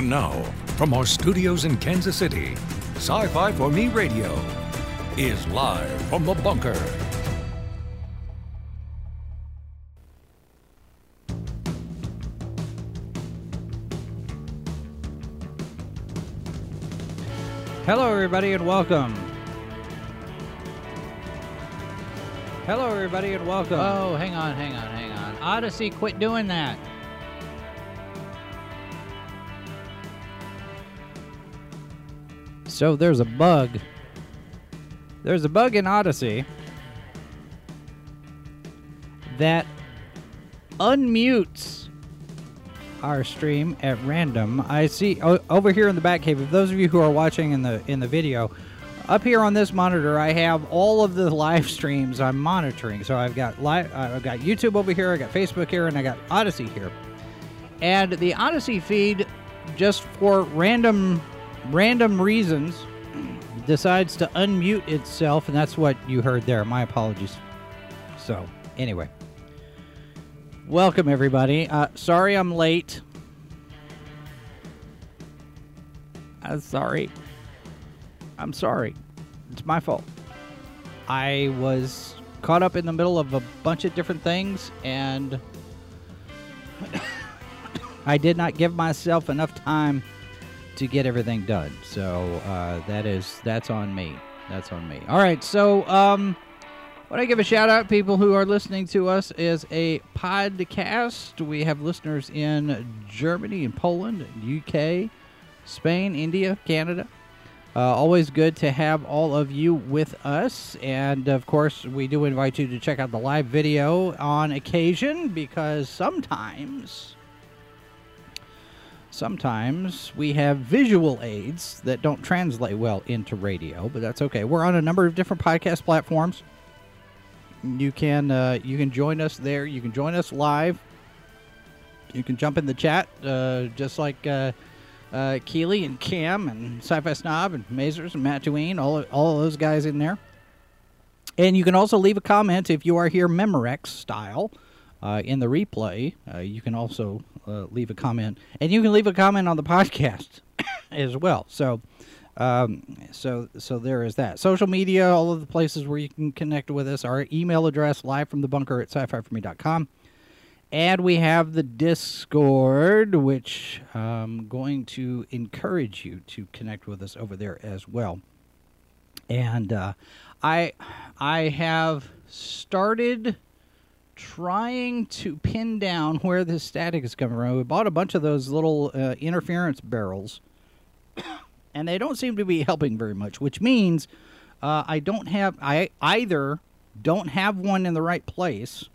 And now, from our studios in Kansas City, Sci Fi for Me Radio is live from the bunker. Hello, everybody, and welcome. Hello, everybody, and welcome. Oh, hang on, hang on, hang on. Odysee, quit doing that. So there's a bug. There's a bug in Odysee that unmutes our stream at random. I see o- over here in the back cave. If those of you who are watching in the in the video, up here on this monitor, I have all of the live streams I'm monitoring. So I've got live, uh, I've got YouTube over here, I got Facebook here, and I got Odysee here. And the Odysee feed, just for random random reasons, decides to unmute itself, and that's what you heard there. My apologies. So anyway. Welcome, everybody. Uh, sorry I'm late. I'm sorry. I'm sorry. It's my fault. I was caught up in the middle of a bunch of different things, and I did not give myself enough time to get everything done. So uh, that is that's on me. That's on me. All right. So um, what I give a shout out, people who are listening to us, is a podcast. We have listeners in Germany and Poland, UK, Spain, India, Canada. Uh, always good to have all of you with us. And of course, we do invite you to check out the live video on occasion because sometimes, sometimes we have visual aids that don't translate well into radio, but that's okay. We're on a number of different podcast platforms you can uh, you can join us there. You can join us live. You can jump in the chat, uh, just like uh, uh, Keely and Cam and Sci-Fi Snob and Mazers and Matt Duane, all all those guys in there. And you can also leave a comment if you are here Memorex style uh, in the replay. Uh, you can also uh, leave a comment, and you can leave a comment on the podcast as well. So. Um, so so there is that. Social media, all of the places where you can connect with us. Our email address, live from the bunker at sci-fi4me.com. And we have the Discord, which I'm going to encourage you to connect with us over there as well. And uh, I I have started trying to pin down where the static is coming from. We bought a bunch of those little uh, interference barrels and they don't seem to be helping very much, which means uh, I don't have I either don't have one in the right place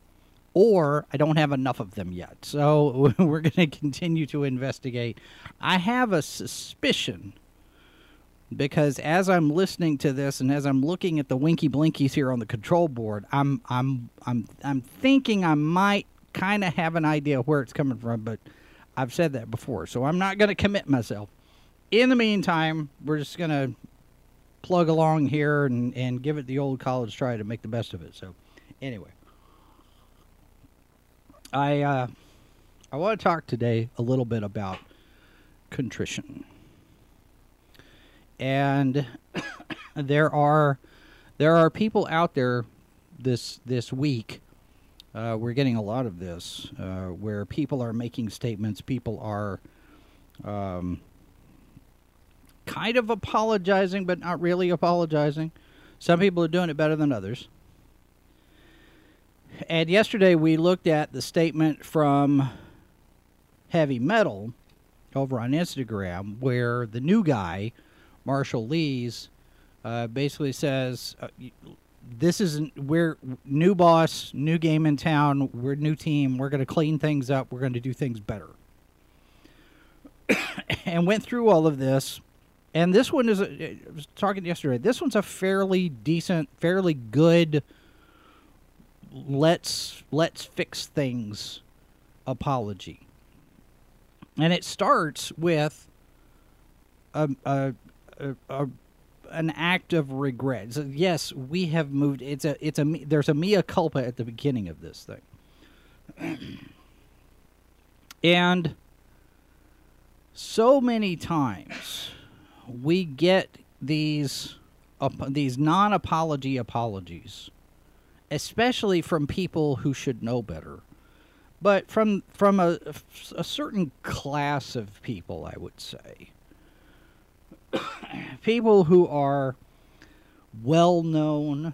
or I don't have enough of them yet. So we're going to continue to investigate. I have a suspicion because as I'm listening to this and as I'm looking at the winky blinkies here on the control board, I'm I'm I'm I'm thinking I might kind of have an idea where it's coming from, but I've said that before, so I'm not going to commit myself in the meantime, we're just going to plug along here and, and give it the old college try to make the best of it. So, anyway, I uh, I want to talk today a little bit about contrition, and there are there are people out there this this week. Uh, we're getting a lot of this uh, where people are making statements. People are. Um, kind of apologizing, but not really apologizing. Some people are doing it better than others. And yesterday we looked at the statement from Heavy Metal over on Instagram where the new guy, Marshall Lees, uh, basically says, uh, This isn't, we're new boss, new game in town, we're new team, we're going to clean things up, we're going to do things better. and went through all of this and this one is, a, I was talking yesterday, this one's a fairly decent, fairly good, let's, let's fix things apology. And it starts with a, a, a, an act of regret. So yes, we have moved. It's a it's a there's a mea culpa at the beginning of this thing, and so many times we get these ap- these non-apology apologies especially from people who should know better but from from a, a certain class of people i would say people who are well known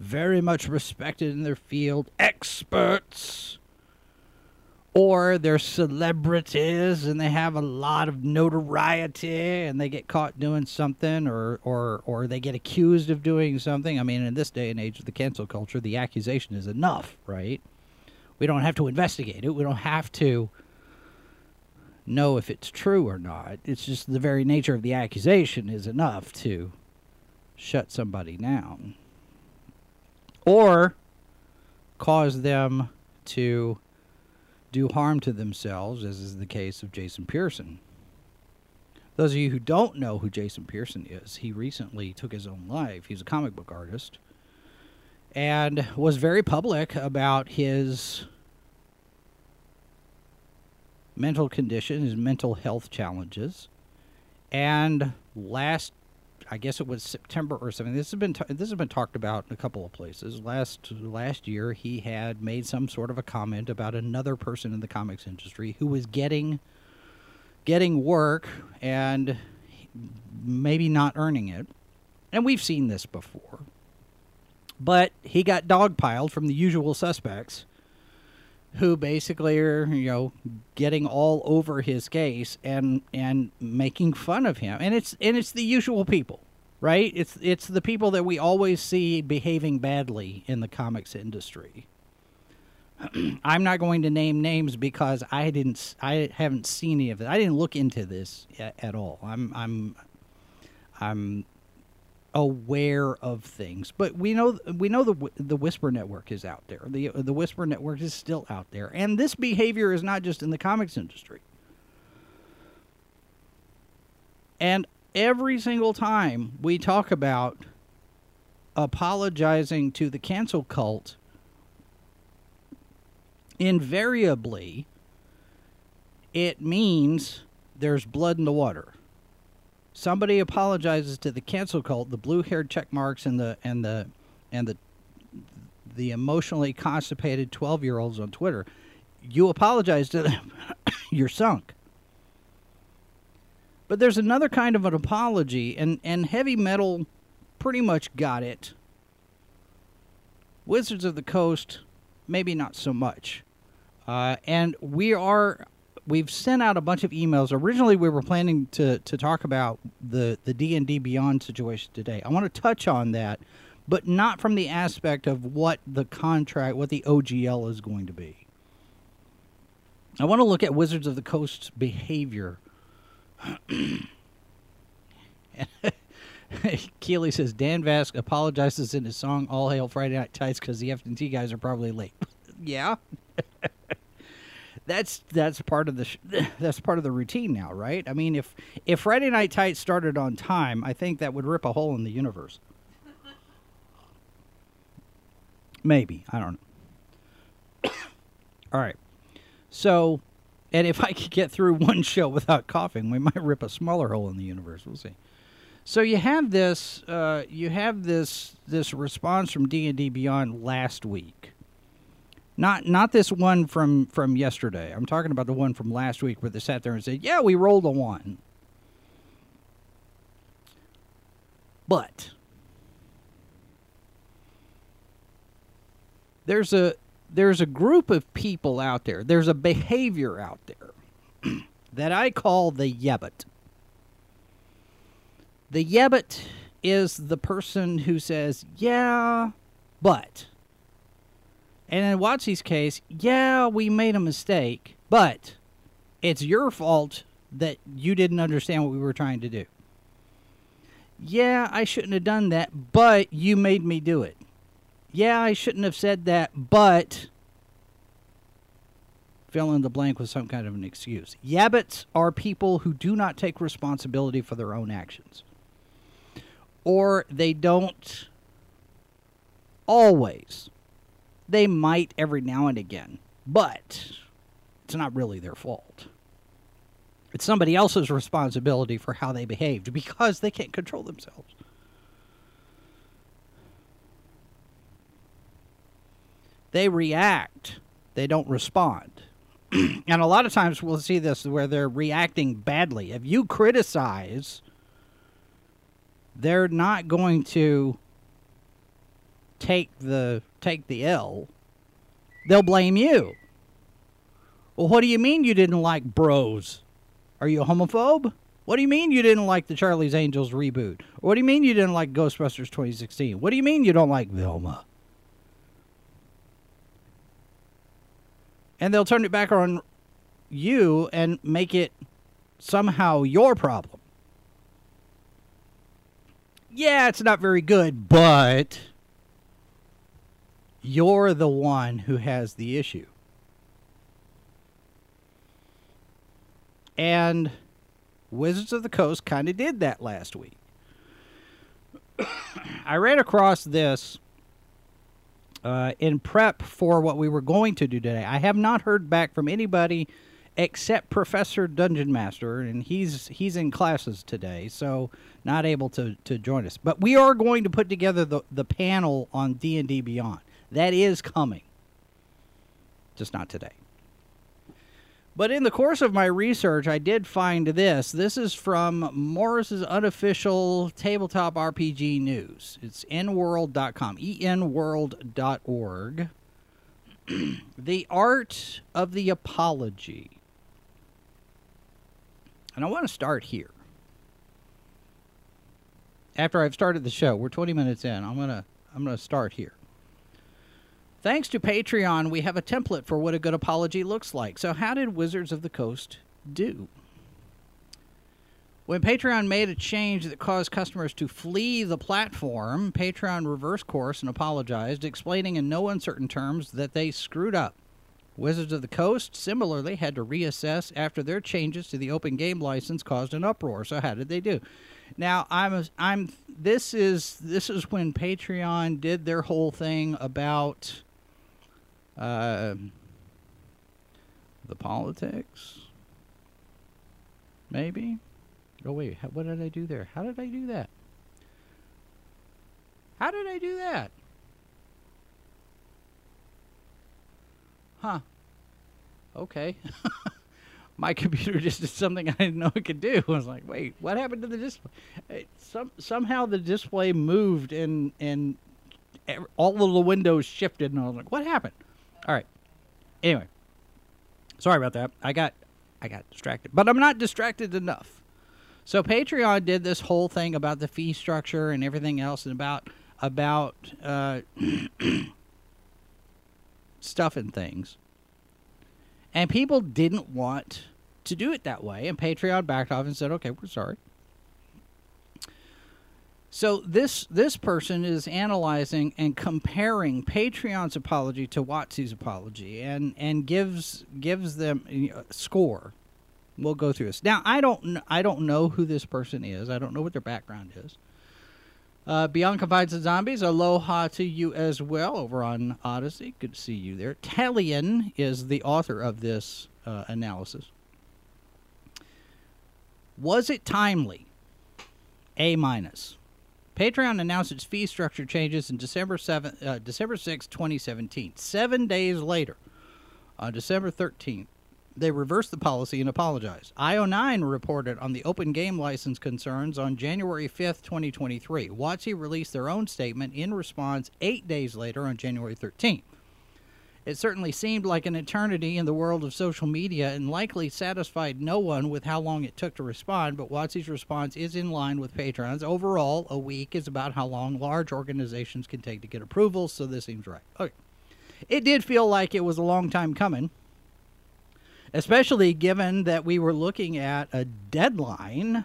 very much respected in their field experts or they're celebrities and they have a lot of notoriety and they get caught doing something or or or they get accused of doing something. I mean in this day and age of the cancel culture the accusation is enough right? We don't have to investigate it. We don't have to know if it's true or not it's just the very nature of the accusation is enough to shut somebody down or cause them to do harm to themselves, as is the case of Jason Pearson. Those of you who don't know who Jason Pearson is, he recently took his own life. He's a comic book artist and was very public about his mental condition, his mental health challenges. And last I guess it was September or something. This has been t- this has been talked about in a couple of places. Last last year, he had made some sort of a comment about another person in the comics industry who was getting getting work and maybe not earning it. And we've seen this before. But he got dogpiled from the usual suspects who basically are, you know, getting all over his case and and making fun of him. And it's and it's the usual people, right? It's it's the people that we always see behaving badly in the comics industry. I'm not going to name names because I didn't I haven't seen any of it. I didn't look into this at, all. I'm I'm I'm aware of things. But we know we know the the Whisper Network is out there. The the Whisper Network is still out there, and this behavior is not just in the comics industry. And every single time we talk about apologizing to the cancel cult, invariably it means there's blood in the water somebody apologizes to the cancel cult, the blue-haired check marks and the and the and the the emotionally constipated 12-year-olds on Twitter, you apologize to them, you're sunk. But there's another kind of an apology and and heavy metal pretty much got it. Wizards of the Coast maybe not so much. Uh, and we are we've sent out a bunch of emails. Originally, we were planning to to talk about the the D and D Beyond situation today. I want to touch on that, but not from the aspect of what the contract, what the OGL is going to be. I want to look at Wizards of the Coast's behavior. Keeley says Dan Vask apologizes in his song "All Hail Friday Night Tights" because the F and T guys are probably late. yeah. That's that's part of the sh- that's part of the routine now, right? I mean, if if Friday Night Tights started on time, I think that would rip a hole in the universe. Maybe I don't know. All right, so, and if I could get through one show without coughing, we might rip a smaller hole in the universe. We'll see. So you have this, uh, you have this this response from D and D Beyond last week not not this one from from yesterday. I'm talking about the one from last week where they sat there and said, "Yeah, we rolled a one." But there's a there's a group of people out there. There's a behavior out there that I call the yebbet. The yebbet is the person who says, "Yeah, but." And in WotC's case, yeah, we made a mistake, but it's your fault that you didn't understand what we were trying to do. Yeah, I shouldn't have done that, but you made me do it. Yeah, I shouldn't have said that, but fill in the blank with some kind of an excuse. Yabbits are people who do not take responsibility for their own actions. Or they don't always they might every now and again, but it's not really their fault. It's somebody else's responsibility for how they behaved because they can't control themselves. They react, they don't respond. and a lot of times we'll see this where they're reacting badly. If you criticize, they're not going to take the take the L. They'll blame you. Well, what do you mean you didn't like Bros? Are you a homophobe? What do you mean you didn't like the Charlie's Angels reboot? What do you mean you didn't like Ghostbusters 2016? What do you mean you don't like Velma? And they'll turn it back on you and make it somehow your problem. Yeah, it's not very good, but you're the one who has the issue. And Wizards of the Coast kind of did that last week. I ran across this uh, in prep for what we were going to do today. I have not heard back from anybody except Professor Dungeon Master, and he's he's in classes today, so not able to, to join us. But we are going to put together the, the panel on D and D Beyond. That is coming, just not today. But in the course of my research, I did find this. This is from Morrus's unofficial tabletop RPG news. It's enworld.com, enworld.org. the art of the apology. And I want to start here. After I've started the show, we're 20 minutes in. I'm going to I'm going to start here. Thanks to Patreon, we have a template for what a good apology looks like. So, how did Wizards of the Coast do? When Patreon made a change that caused customers to flee the platform, Patreon reversed course and apologized, explaining in no uncertain terms that they screwed up. Wizards of the Coast similarly had to reassess after their changes to the open game license caused an uproar. So how did they do? Now I'm I'm this is this is when Patreon did their whole thing about uh, the politics, maybe. Oh wait, what did I do there? How did I do that? How did I do that? Huh. Okay. My computer just did something I didn't know it could do. I was like, wait, what happened to the display? It, some somehow the display moved and and all of the windows shifted, and I was like, what happened? All right. Anyway, sorry about that. I got I got distracted, but I'm not distracted enough. So Patreon did this whole thing about the fee structure and everything else, and about about uh, stuff and things, and people didn't want to do it that way, and Patreon backed off and said, "Okay, we're sorry." So this this person is analyzing and comparing Patreon's apology to WotC's apology, and and gives gives them a score. We'll go through this now. I don't I don't know who this person is. I don't know what their background is. Uh, Beyond Confines and Zombies, aloha to you as well over on Odysee. Good to see you there. Talien is the author of this uh, analysis. Was it timely? A minus. Patreon announced its fee structure changes in December 7, uh, December 6, 2017. Seven days later, on December 13th, they reversed the policy and apologized. IO9 reported on the open game license concerns on January 5th, 2023. WotC released their own statement in response eight days later on January 13th. It certainly seemed like an eternity in the world of social media and likely satisfied no one with how long it took to respond, but WotC's response is in line with Patreon's. Overall, a week is about how long large organizations can take to get approval, so this seems right. Okay. It did feel like it was a long time coming, especially given that we were looking at a deadline,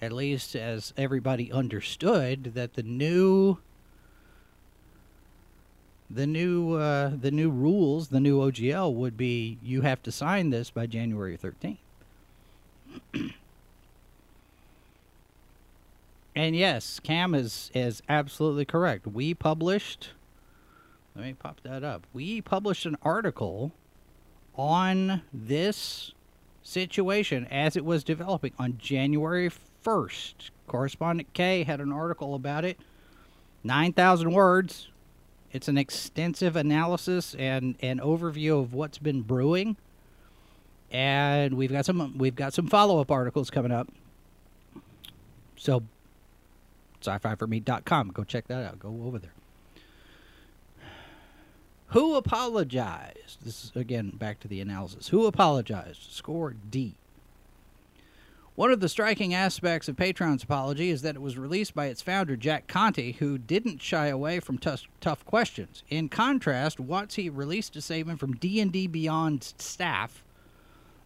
at least as everybody understood, that the new the new uh, the new rules, the new OGL would be you have to sign this by January 13th. and yes, Cam is is absolutely correct. We published let me pop that up. We published an article on this situation as it was developing on January 1st. Correspondent K had an article about it. 9,000 words. It's an extensive analysis and an overview of what's been brewing. And we've got some we've got some follow-up articles coming up. So sci-fi4me.com. Go check that out. Go over there. Who apologized? This is again back to the analysis. Who apologized? Score D. One of the striking aspects of Patreon's apology is that it was released by its founder, Jack Conte, who didn't shy away from tough, tough questions. In contrast, WotC released a statement from D&D Beyond staff.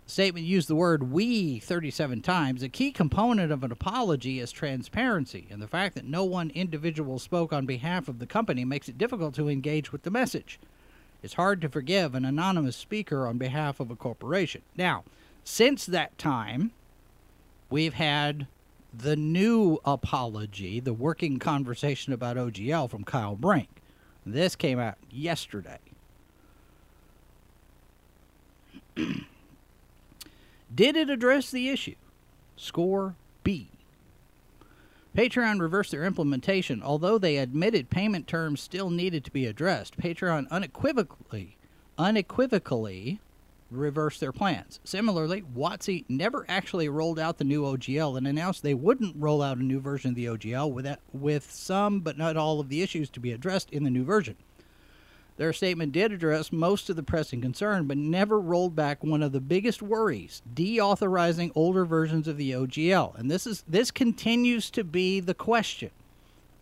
The statement used the word we 37 times. A key component of an apology is transparency, and the fact that no one individual spoke on behalf of the company makes it difficult to engage with the message. It's hard to forgive an anonymous speaker on behalf of a corporation. Now, since that time, we've had the new apology, the working conversation about OGL from Kyle Brink. This came out yesterday. Did it address the issue? Score B. Patreon reversed their implementation. Although they admitted payment terms still needed to be addressed, Patreon unequivocally, unequivocally reversed their plans. Similarly, WotC never actually rolled out the new OGL and announced they wouldn't roll out a new version of the OGL with, that, with some but not all of the issues to be addressed in the new version. Their statement did address most of the pressing concern, but never rolled back one of the biggest worries: deauthorizing older versions of the OGL. And this is this continues to be the question,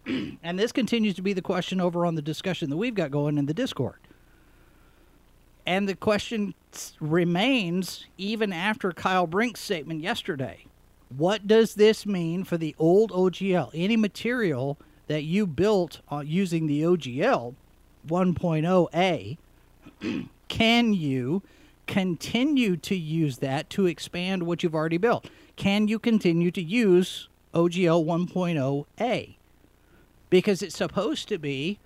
and this continues to be the question over on the discussion that we've got going in the Discord. And the question remains even after Kyle Brink's statement yesterday. What does this mean for the old OGL? Any material that you built using the OGL 1.0A, can you continue to use that to expand what you've already built? Can you continue to use OGL 1.0A? Because it's supposed to be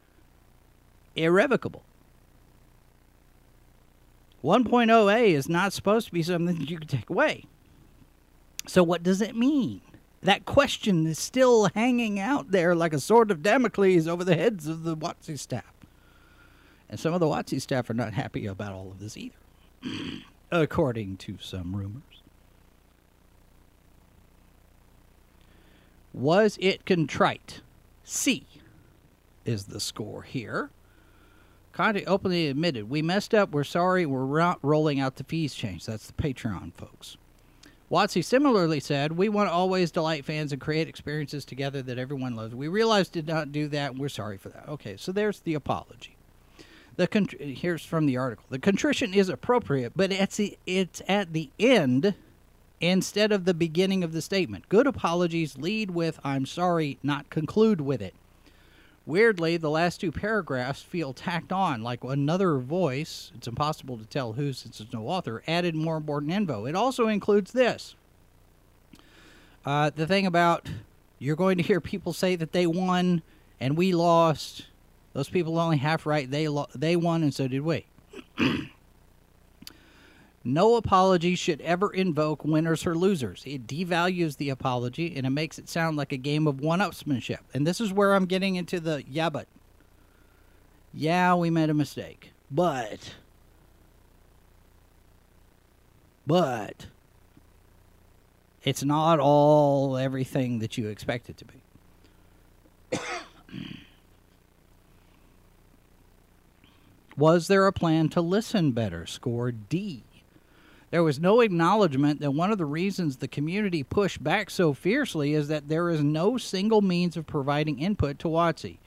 irrevocable. 1.0A is not supposed to be something that you can take away. So, what does it mean? That question is still hanging out there like a sword of Damocles over the heads of the WotC staff. And some of the WotC staff are not happy about all of this either, according to some rumors. Was it contrite? C is the score here. Conte openly admitted, We messed up, we're sorry, we're not rolling out the fees change. That's the Patreon, folks. WotC similarly said, We want to always delight fans and create experiences together that everyone loves. We realized did not do that, and we're sorry for that. Okay, so there's the apology. The contr- here's from the article. The contrition is appropriate, but it's the, it's at the end instead of the beginning of the statement. Good apologies lead with "I'm sorry," not conclude with it. Weirdly, the last two paragraphs feel tacked on, like another voice. It's impossible to tell who since there's no author. Added more important info. It also includes this. Uh, the thing about you're going to hear people say that they won and we lost those people only half right. They lo- they won, and so did we. no apology should ever invoke winners or losers. It devalues the apology and it makes it sound like a game of one-upsmanship. And this is where I'm getting into the yeah, but yeah, we made a mistake, but but it's not all everything that you expect it to be. Was there a plan to listen better? Score D. There was no acknowledgement that one of the reasons the community pushed back so fiercely is that there is no single means of providing input to WotC.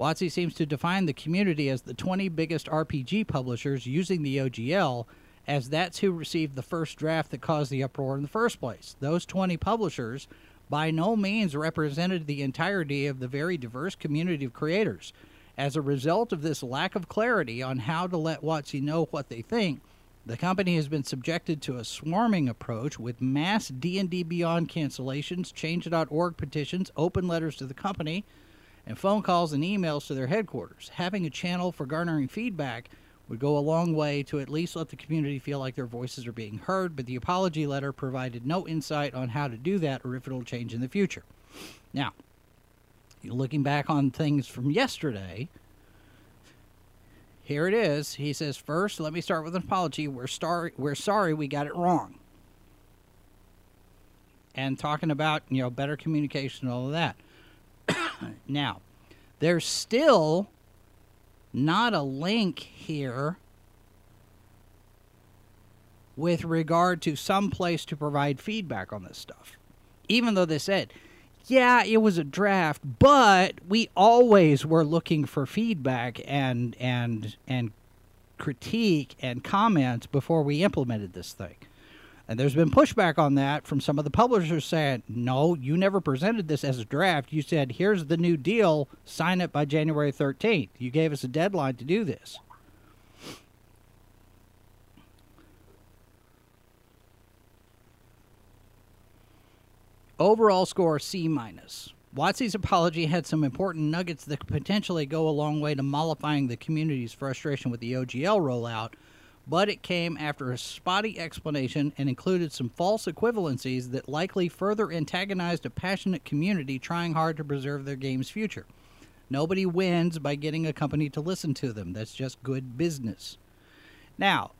WotC seems to define the community as the 20 biggest RPG publishers using the OGL, as that's who received the first draft that caused the uproar in the first place. Those 20 publishers by no means represented the entirety of the very diverse community of creators. As a result of this lack of clarity on how to let WotC know what they think, the company has been subjected to a swarming approach with mass D&D Beyond cancellations, change.org petitions, open letters to the company, and phone calls and emails to their headquarters. Having a channel for garnering feedback would go a long way to at least let the community feel like their voices are being heard, but the apology letter provided no insight on how to do that or if it'll change in the future. Now, looking back on things from yesterday, here it is. He says, First, let me start with an apology. We're, star- we're sorry we got it wrong. And talking about, you know, better communication and all of that. now, there's still not a link here with regard to some place to provide feedback on this stuff. Even though they said, yeah, it was a draft, but we always were looking for feedback and and and critique and comments before we implemented this thing. And there's been pushback on that from some of the publishers saying, no, you never presented this as a draft. You said, here's the new deal, sign it by January 13th. You gave us a deadline to do this. Overall score C minus. WotC's apology had some important nuggets that could potentially go a long way to mollifying the community's frustration with the OGL rollout, but it came after a spotty explanation and included some false equivalencies that likely further antagonized a passionate community trying hard to preserve their game's future. Nobody wins by getting a company to listen to them. That's just good business. Now,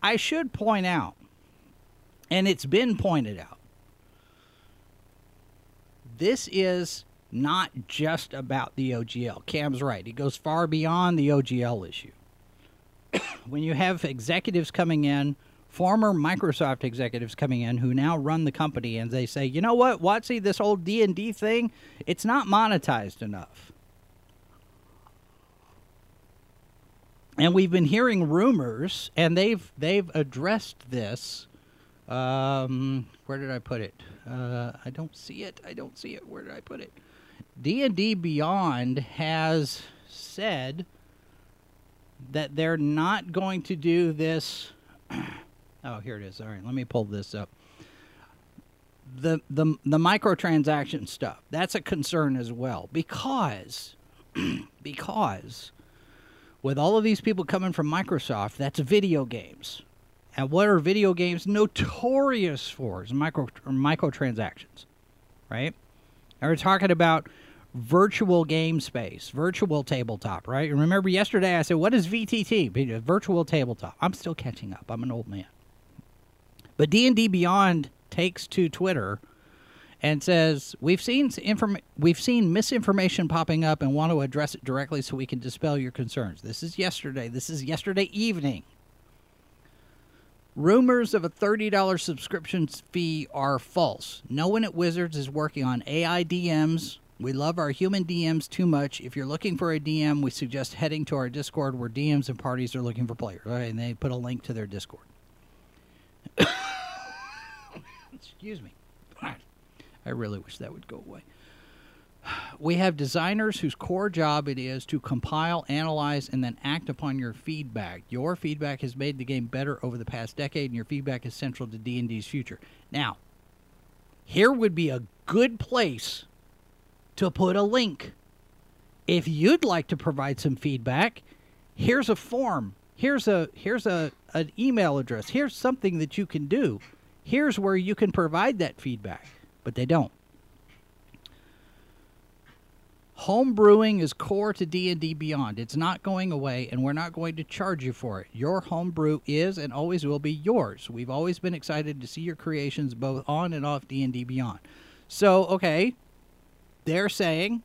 I should point out, and it's been pointed out, this is not just about the OGL. Cam's right. It goes far beyond the OGL issue. when you have executives coming in, former Microsoft executives coming in who now run the company and they say, "You know what? WotC, this old D&D thing, it's not monetized enough." And we've been hearing rumors and they've they've addressed this um, where did I put it? Uh, I don't see it. I don't see it. Where did I put it? D&D Beyond has said that they're not going to do this. oh, here it is. All right, let me pull this up. The the the microtransaction stuff. That's a concern as well because because with all of these people coming from Microsoft, that's video games. And what are video games notorious for? Is micro microtransactions, right? And we're talking about virtual game space, virtual tabletop, right? And remember yesterday I said, what is VTT? Virtual tabletop. I'm still catching up. I'm an old man. But D&D Beyond takes to Twitter and says, "We've seen inform- we've seen misinformation popping up and want to address it directly so we can dispel your concerns." This is yesterday. This is yesterday evening. Rumors of a $30 subscription fee are false. No one at Wizards is working on AI DMs. We love our human DMs too much. If you're looking for a DM, we suggest heading to our Discord where DMs and parties are looking for players. Okay, and they put a link to their Discord. Excuse me. I really wish that would go away. We have designers whose core job it is to compile, analyze, and then act upon your feedback. Your feedback has made the game better over the past decade, and your feedback is central to D&D's future. Now, here would be a good place to put a link. If you'd like to provide some feedback, here's a form. Here's a here's a an email address. Here's something that you can do. Here's where you can provide that feedback. But they don't. Home brewing is core to D&D Beyond. It's not going away and we're not going to charge you for it. Your home brew is and always will be yours. We've always been excited to see your creations both on and off D&D Beyond. So, okay, they're saying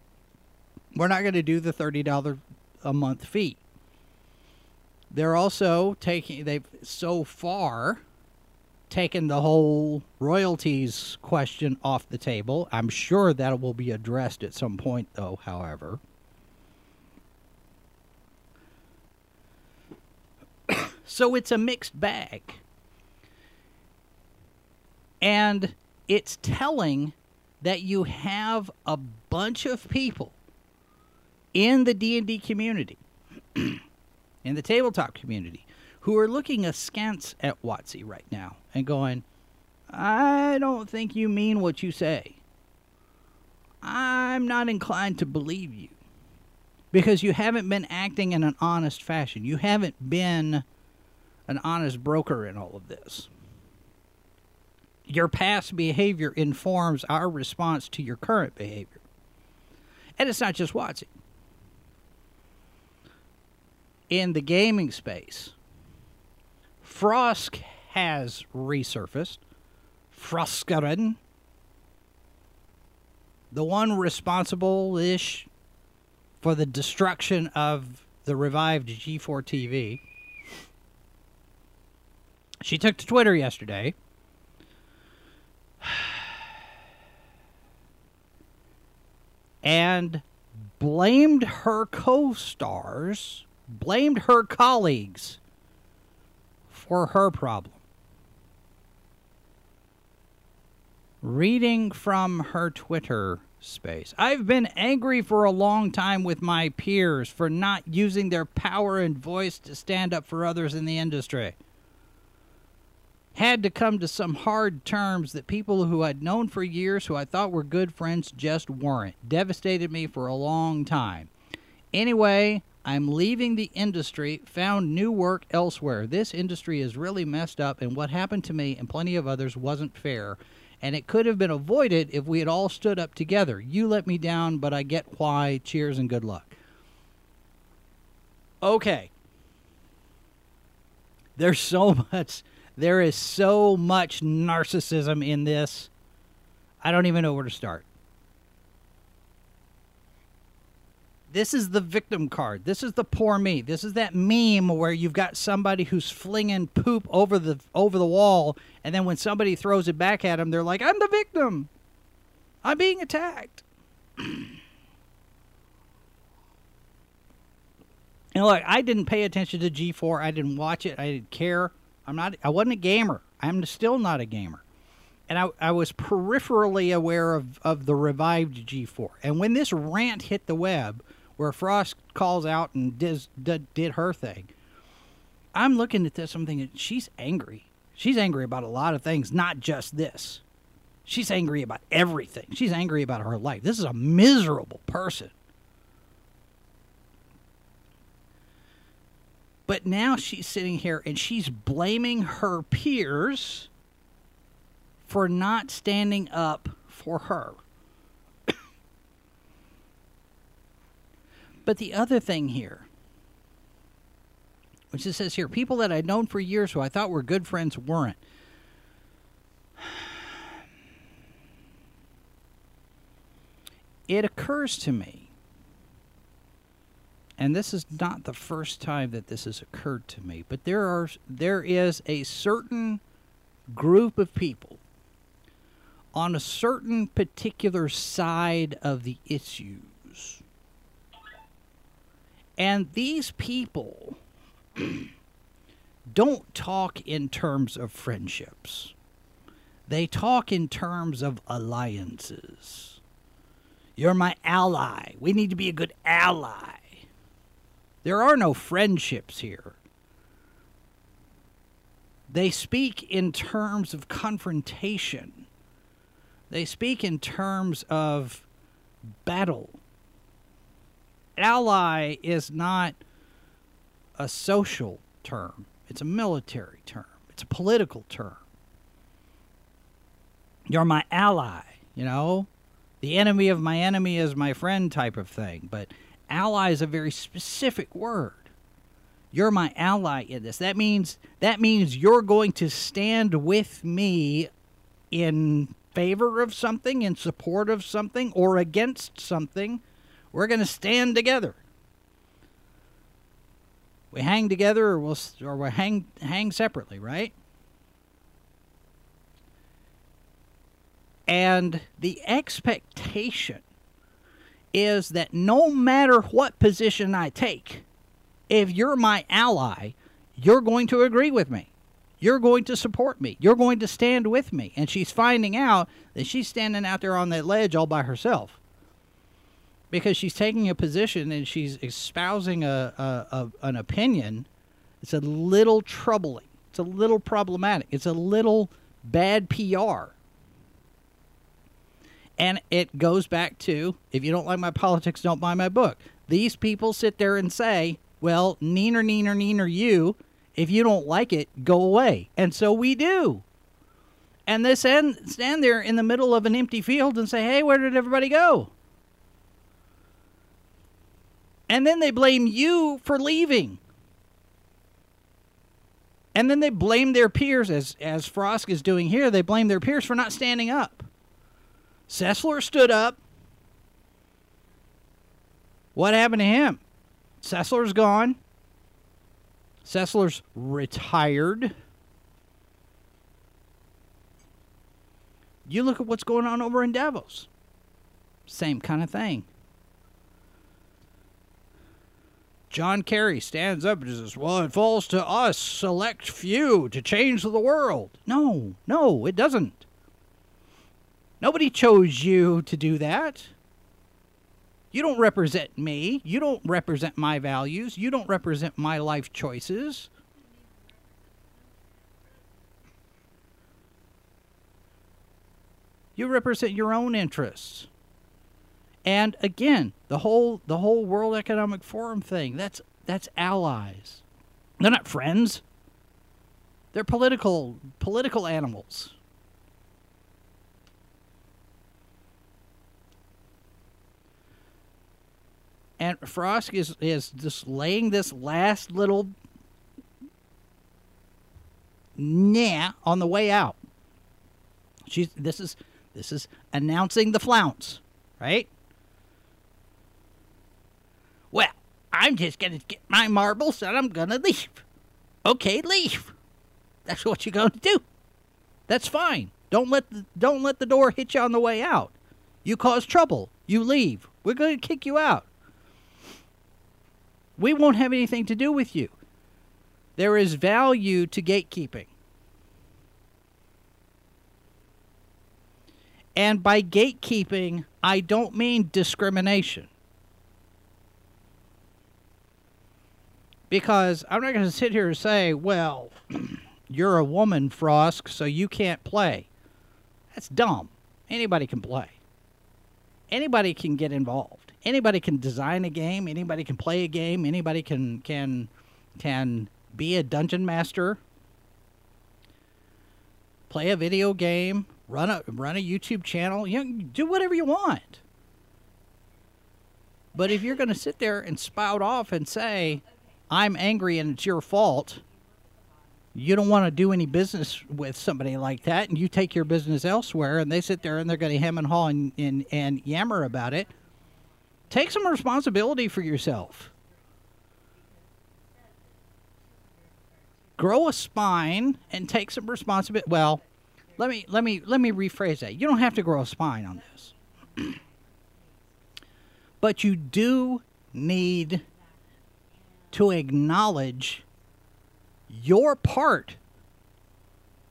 we're not going to do the $30 a month fee. They're also taking they've so far taken the whole royalties question off the table. I'm sure that will be addressed at some point, though, however. so it's a mixed bag. And it's telling that you have a bunch of people in the D&D community, in the tabletop community, who are looking askance at WotC right now and going, I don't think you mean what you say. I'm not inclined to believe you. because you haven't been acting in an honest fashion. You haven't been an honest broker in all of this. Your past behavior informs our response to your current behavior. And it's not just WotC. In the gaming space, Frosk has resurfaced. Froskurinn. The one responsible ish for the destruction of the revived G4 TV. She took to Twitter yesterday. And blamed her co stars, blamed her colleagues for her problem. Reading from her Twitter space. I've been angry for a long time with my peers for not using their power and voice to stand up for others in the industry. Had to come to some hard terms that people who I'd known for years, who I thought were good friends, just weren't. Devastated me for a long time. Anyway, I'm leaving the industry, found new work elsewhere. This industry is really messed up, and what happened to me and plenty of others wasn't fair and it could have been avoided if we had all stood up together. You let me down, but I get why. Cheers and good luck. Okay. There's so much there is so much narcissism in this. I don't even know where to start. This is the victim card. This is the poor me. This is that meme where you've got somebody who's flinging poop over the over the wall, and then when somebody throws it back at them, they're like, "I'm the victim. I'm being attacked." know, like I didn't pay attention to G4. I didn't watch it. I didn't care. I'm not. I wasn't a gamer. I'm still not a gamer. And I, I was peripherally aware of, of the revived G4. And when this rant hit the web, where Frost calls out and did, did, did her thing. I'm looking at this, I'm thinking, she's angry. She's angry about a lot of things, not just this. She's angry about everything. She's angry about her life. This is a miserable person. But now she's sitting here and she's blaming her peers for not standing up for her. But the other thing here, which it says here, people that I'd known for years who I thought were good friends weren't. It occurs to me, and this is not the first time that this has occurred to me, but there are there is a certain group of people on a certain particular side of the issues and these people don't talk in terms of friendships. They talk in terms of alliances. You're my ally. We need to be a good ally. There are no friendships here. They speak in terms of confrontation. They speak in terms of battle ally is not a social term, it's a military term, it's a political term. You're my ally, you know? The enemy of my enemy is my friend type of thing. But ally is a very specific word. You're my ally in this. That means that means you're going to stand with me in favor of something, in support of something, or against something we're going to stand together. We hang together, or we'll or we hang hang separately, right? And the expectation is that no matter what position I take, if you're my ally, you're going to agree with me. You're going to support me. You're going to stand with me. And she's finding out that she's standing out there on that ledge all by herself because she's taking a position and she's espousing a, a, a, an opinion. It's a little troubling. It's a little problematic. It's a little bad PR. And it goes back to if you don't like my politics, don't buy my book. these people sit there and say, well, neener, neener, neener, you. If you don't like it, go away. And so we do. And they stand, stand there in the middle of an empty field and say, hey, where did everybody go? And then they blame you for leaving. And then they blame their peers, as, as Frosk is doing here, they blame their peers for not standing up. Sessler stood up. What happened to him? Sessler's gone. Sessler's retired. You look at what's going on over in Davos. Same kind of thing. John Kerry stands up and says, Well, it falls to us, select few, to change the world. No, no, it doesn't. Nobody chose you to do that. You don't represent me. You don't represent my values. You don't represent my life choices. You represent your own interests. And again, the whole the whole World Economic Forum thing, that's that's allies. They're not friends. They're political political animals. And Frost is, is just laying this last little nah on the way out. She's this is this is announcing the flounce, right? Well, I'm just gonna get my marbles and I'm gonna leave. Okay, leave. That's what you're gonna do. That's fine. Don't let the, don't let the door hit you on the way out. You cause trouble. You leave. We're gonna kick you out. We won't have anything to do with you. There is value to gatekeeping. And by gatekeeping, I don't mean discrimination. Because I'm not going to sit here and say, well, you're a woman, Frost, so you can't play. That's dumb. Anybody can play, anybody can get involved. Anybody can design a game, anybody can play a game, anybody can can can be a dungeon master, play a video game, run a run a YouTube channel, you do whatever you want. But if you're going to sit there and spout off and say, "I'm angry and it's your fault," you don't want to do any business with somebody like that, and you take your business elsewhere, and they sit there and they're going to hem and haw and, and, and yammer about it. Take some responsibility for yourself. Grow a spine and take some responsibility. Well, let me let me let me rephrase that. You don't have to grow a spine on this. but you do need to acknowledge your part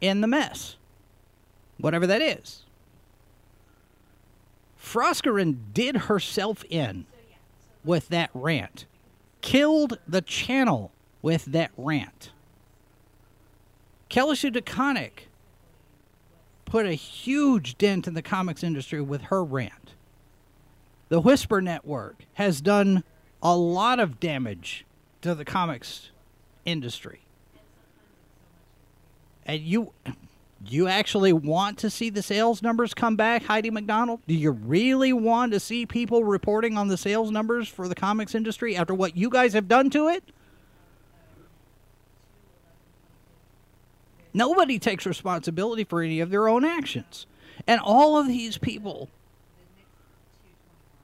in the mess, whatever that is. Froskurinn did herself in with that rant, killed the channel with that rant. Kelly Sue DeConnick put a huge dent in the comics industry with her rant. The Whisper Network has done a lot of damage to the comics industry. And you you actually want to see the sales numbers come back, Heidi MacDonald? Do you really want to see people reporting on the sales numbers for the comics industry after what you guys have done to it? Nobody takes responsibility for any of their own actions. And all of these people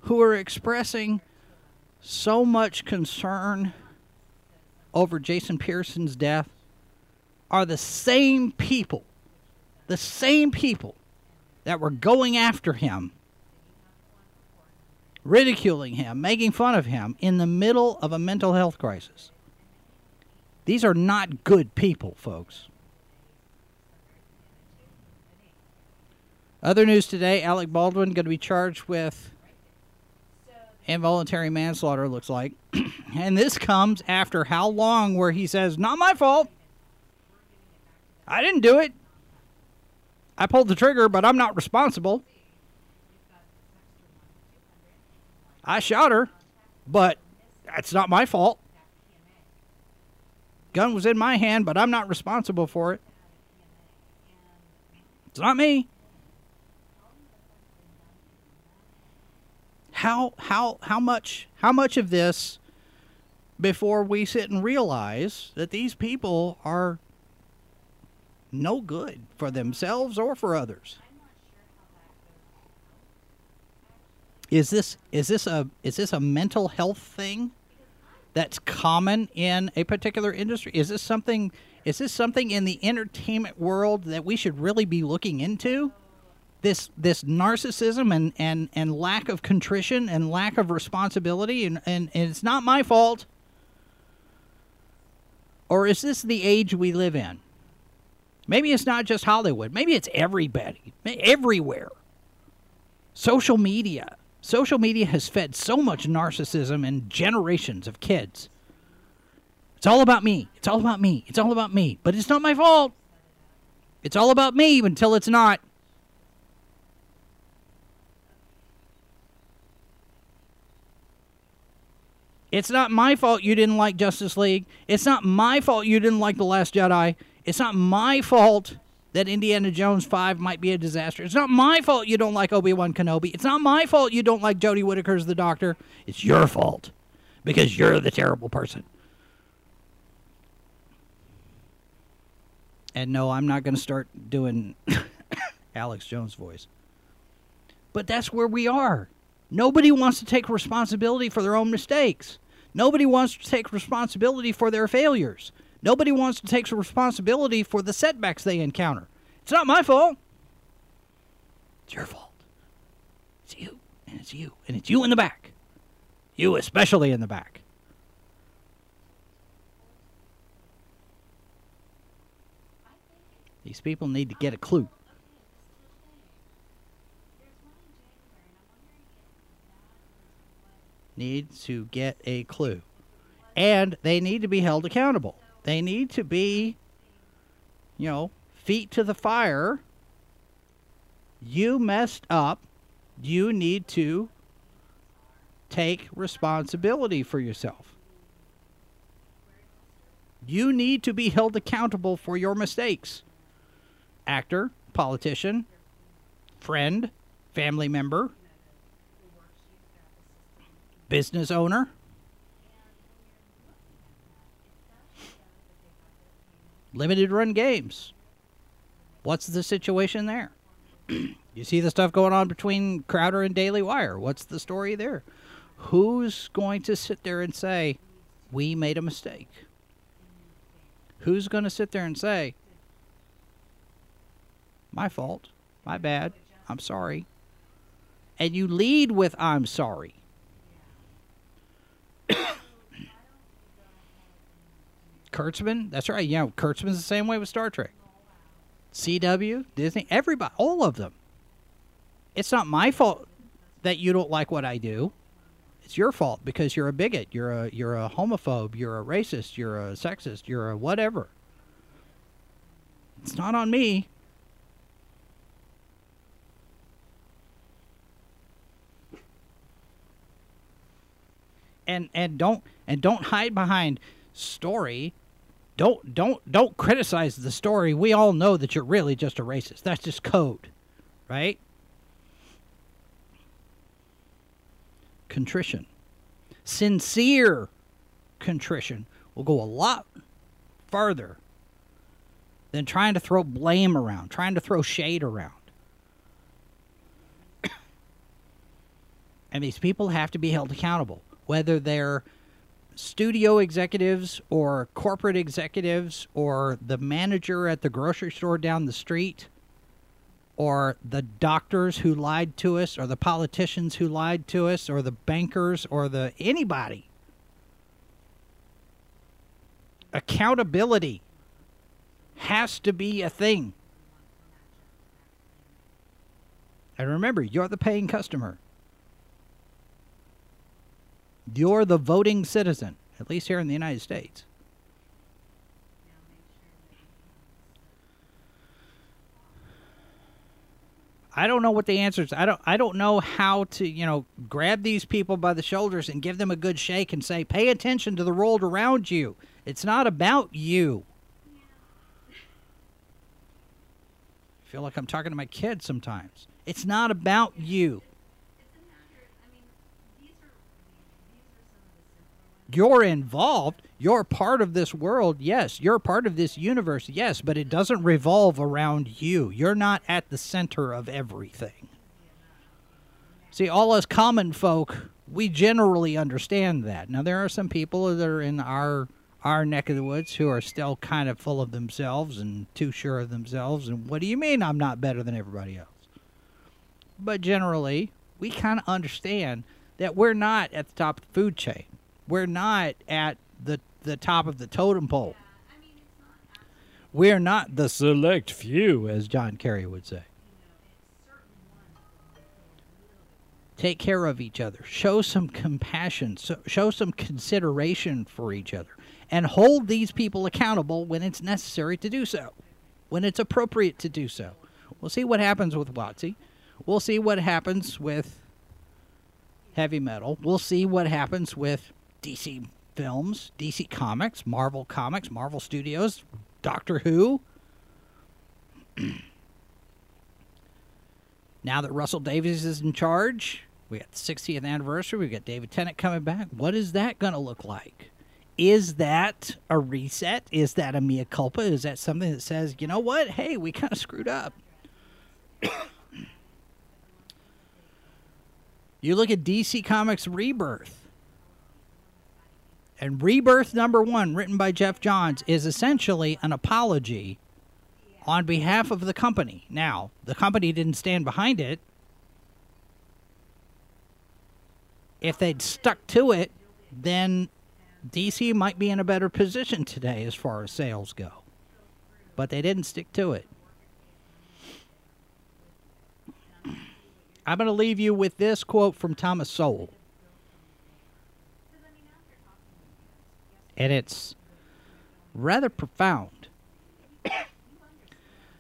who are expressing so much concern over Jason Pearson's death are the same people, the same people that were going after him, ridiculing him, making fun of him in the middle of a mental health crisis. These are not good people, folks. Other news today Alec Baldwin going to be charged with involuntary manslaughter, looks like. and this comes after how long where he says, Not my fault. I didn't do it. I pulled the trigger, but I'm not responsible. I shot her, but That's not my fault. Gun was in my hand, but I'm not responsible for it. It's not me. How how how much how much of this before we sit and realize that these people are no good for themselves or for others? Is this is this a is this a mental health thing that's common in a particular industry? Is this something is this something in the entertainment world that we should really be looking into? This this narcissism and, and, and lack of contrition and lack of responsibility and, and, and it's not my fault. Or is this the age we live in? Maybe it's not just Hollywood. Maybe it's everybody, everywhere. Social media. Social media has fed so much narcissism in generations of kids. It's all about me. It's all about me. It's all about me. But it's not my fault. It's all about me until it's not. It's not my fault you didn't like Justice League. It's not my fault you didn't like The Last Jedi. It's not my fault that Indiana Jones 5 might be a disaster. It's not my fault you don't like Obi Wan Kenobi. It's not my fault you don't like Jodie Whittaker's The Doctor. It's your fault because you're the terrible person. And no, I'm not going to start doing Alex Jones' voice. But that's where we are. Nobody wants to take responsibility for their own mistakes. Nobody wants to take responsibility for their failures. Nobody wants to take responsibility for the setbacks they encounter. It's not my fault. It's your fault. It's you, and it's you, and it's you in the back. You especially in the back. These people need to get a clue. Need to get a clue. And they need to be held accountable. They need to be, you know, feet to the fire. You messed up. You need to take responsibility for yourself. You need to be held accountable for your mistakes. Actor, politician, friend, family member, business owner. limited run games. What's the situation there? you see the stuff going on between Crowder and Daily Wire. What's the story there? Who's going to sit there and say, we made a mistake? Who's going to sit there and say, my fault, my bad, I'm sorry? And you lead with, I'm sorry. Kurtzman, that's right. Know, Kurtzman's the same way with Star Trek. CW, Disney, everybody, all of them. It's not my fault that you don't like what I do. It's your fault because you're a bigot, you're a you're a homophobe, you're a racist, you're a sexist, you're a whatever. It's not on me. And and don't and don't hide behind story don't don't don't criticize the story. We all know that you're really just a racist. That's just code, right? Contrition. Sincere contrition will go a lot further than trying to throw blame around, trying to throw shade around. and these people have to be held accountable, whether they're studio executives or corporate executives or the manager at the grocery store down the street or the doctors who lied to us or the politicians who lied to us or the bankers or the anybody. Accountability has to be a thing. And remember you're the paying customer you're the voting citizen, at least here in the United States. I don't know what the answer is. I don't I don't know how to, you know, grab these people by the shoulders and give them a good shake and say, "Pay attention to the world around you. It's not about you." I feel like I'm talking to my kids sometimes. It's not about you. You're involved. You're part of this world. Yes. You're part of this universe. Yes. But it doesn't revolve around you. You're not at the center of everything. See, all us common folk, we generally understand that. Now, there are some people that are in our our neck of the woods who are still kind of full of themselves and too sure of themselves. And what do you mean I'm not better than everybody else? But generally, we kind of understand that we're not at the top of the food chain. We're not at the the top of the totem pole. We're not the select few, as John Kerry would say. Take care of each other. Show some compassion. So, show some consideration for each other. And hold these people accountable when it's necessary to do so, when it's appropriate to do so. We'll see what happens with WotC. We'll see what happens with heavy metal. We'll see what happens with DC Films, DC Comics, Marvel Comics, Marvel Studios, Doctor Who. now that Russell Davies is in charge, we got the 60th anniversary. We got David Tennant coming back. What is that going to look like? Is that a reset? Is that a mea culpa? Is that something that says, you know what? Hey, we kind of screwed up. you look at DC Comics Rebirth. And Rebirth number one, written by Geoff Johns, is essentially an apology on behalf of the company. Now, the company didn't stand behind it. If they'd stuck to it, then DC might be in a better position today as far as sales go. But they didn't stick to it. I'm going to leave you with this quote from Thomas Sowell. And it's rather profound.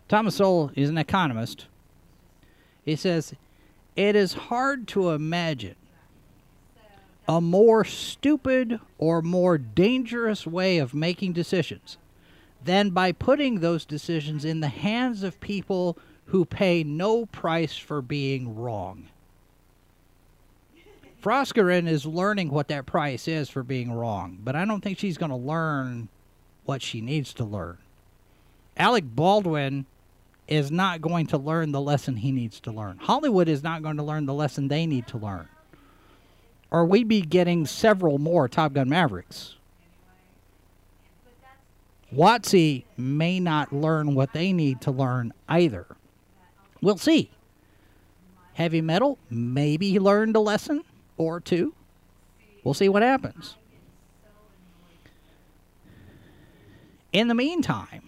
Thomas Sowell is an economist. He says, It is hard to imagine a more stupid or more dangerous way of making decisions than by putting those decisions in the hands of people who pay no price for being wrong. Froskurinn is learning what that price is for being wrong, but I don't think she's going to learn what she needs to learn. Alec Baldwin is not going to learn the lesson he needs to learn. Hollywood is not going to learn the lesson they need to learn or we'd be getting several more Top Gun Mavericks. WotC may not learn what they need to learn either. We'll see. Heavy metal, maybe learned a lesson or two. We'll see what happens. In the meantime,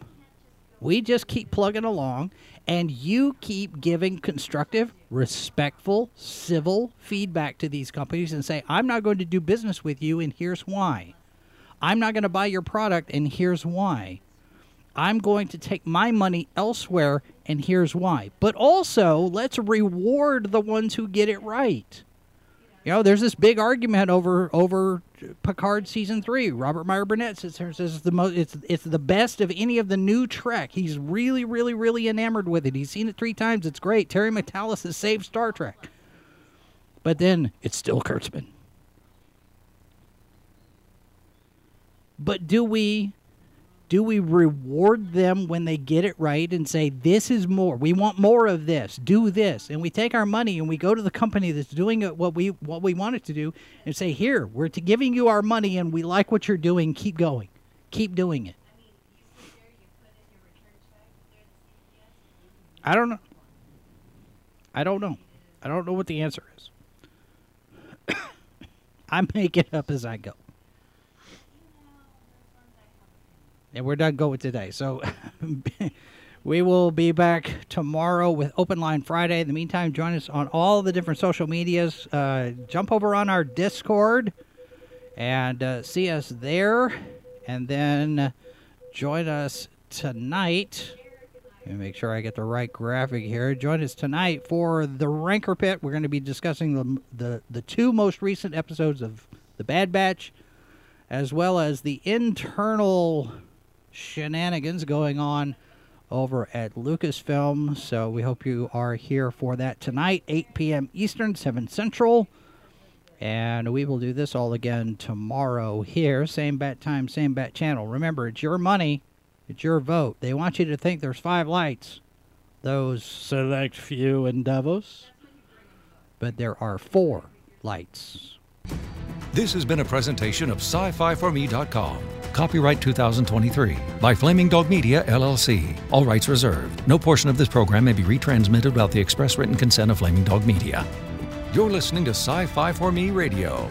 we just keep plugging along and you keep giving constructive, respectful, civil feedback to these companies and say, I'm not going to do business with you, and here's why. I'm not going to buy your product, and here's why. I'm going to take my money elsewhere, and here's why. But also, let's reward the ones who get it right. You know, there's this big argument over over Picard season three. Robert Meyer Burnett says, says it's the most it's it's the best of any of the new Trek. He's really really really enamored with it. He's seen it three times. It's great. Terry Matalas has saved Star Trek. But then it's still Kurtzman. But do we do we reward them when they get it right and say this is more. We want more of this. Do this. And we take our money and we go to the company that's doing what we what we want it to do and say here we're giving you our money and we like what you're doing. Keep going. Keep doing it. I don't know. I don't know. I don't know what the answer is. I make it up as i go and we're done going today. So we will be back tomorrow with Open Line Friday. In the meantime, join us on all the different social medias. Uh, jump over on our Discord and uh, see us there. And then join us tonight. And make sure I get the right graphic here. Join us tonight for the Rancor Pit. We're going to be discussing the the, the two most recent episodes of The Bad Batch, as well as the internal shenanigans going on over at Lucasfilm. So we hope you are here for that tonight, 8 p.m. Eastern, 7 Central. And we will do this all again tomorrow here. Same bat time, same bat channel. Remember, it's your money, it's your vote. They want you to think there's five lights, those select few in Davos. But there are four lights. This has been a presentation of sci fi for SciFiForMe.com. Copyright 2023 by Flaming Dog Media, LLC. All rights reserved. No portion of this program may be retransmitted without the express written consent of Flaming Dog Media. You're listening to Sci Fi for Me Radio.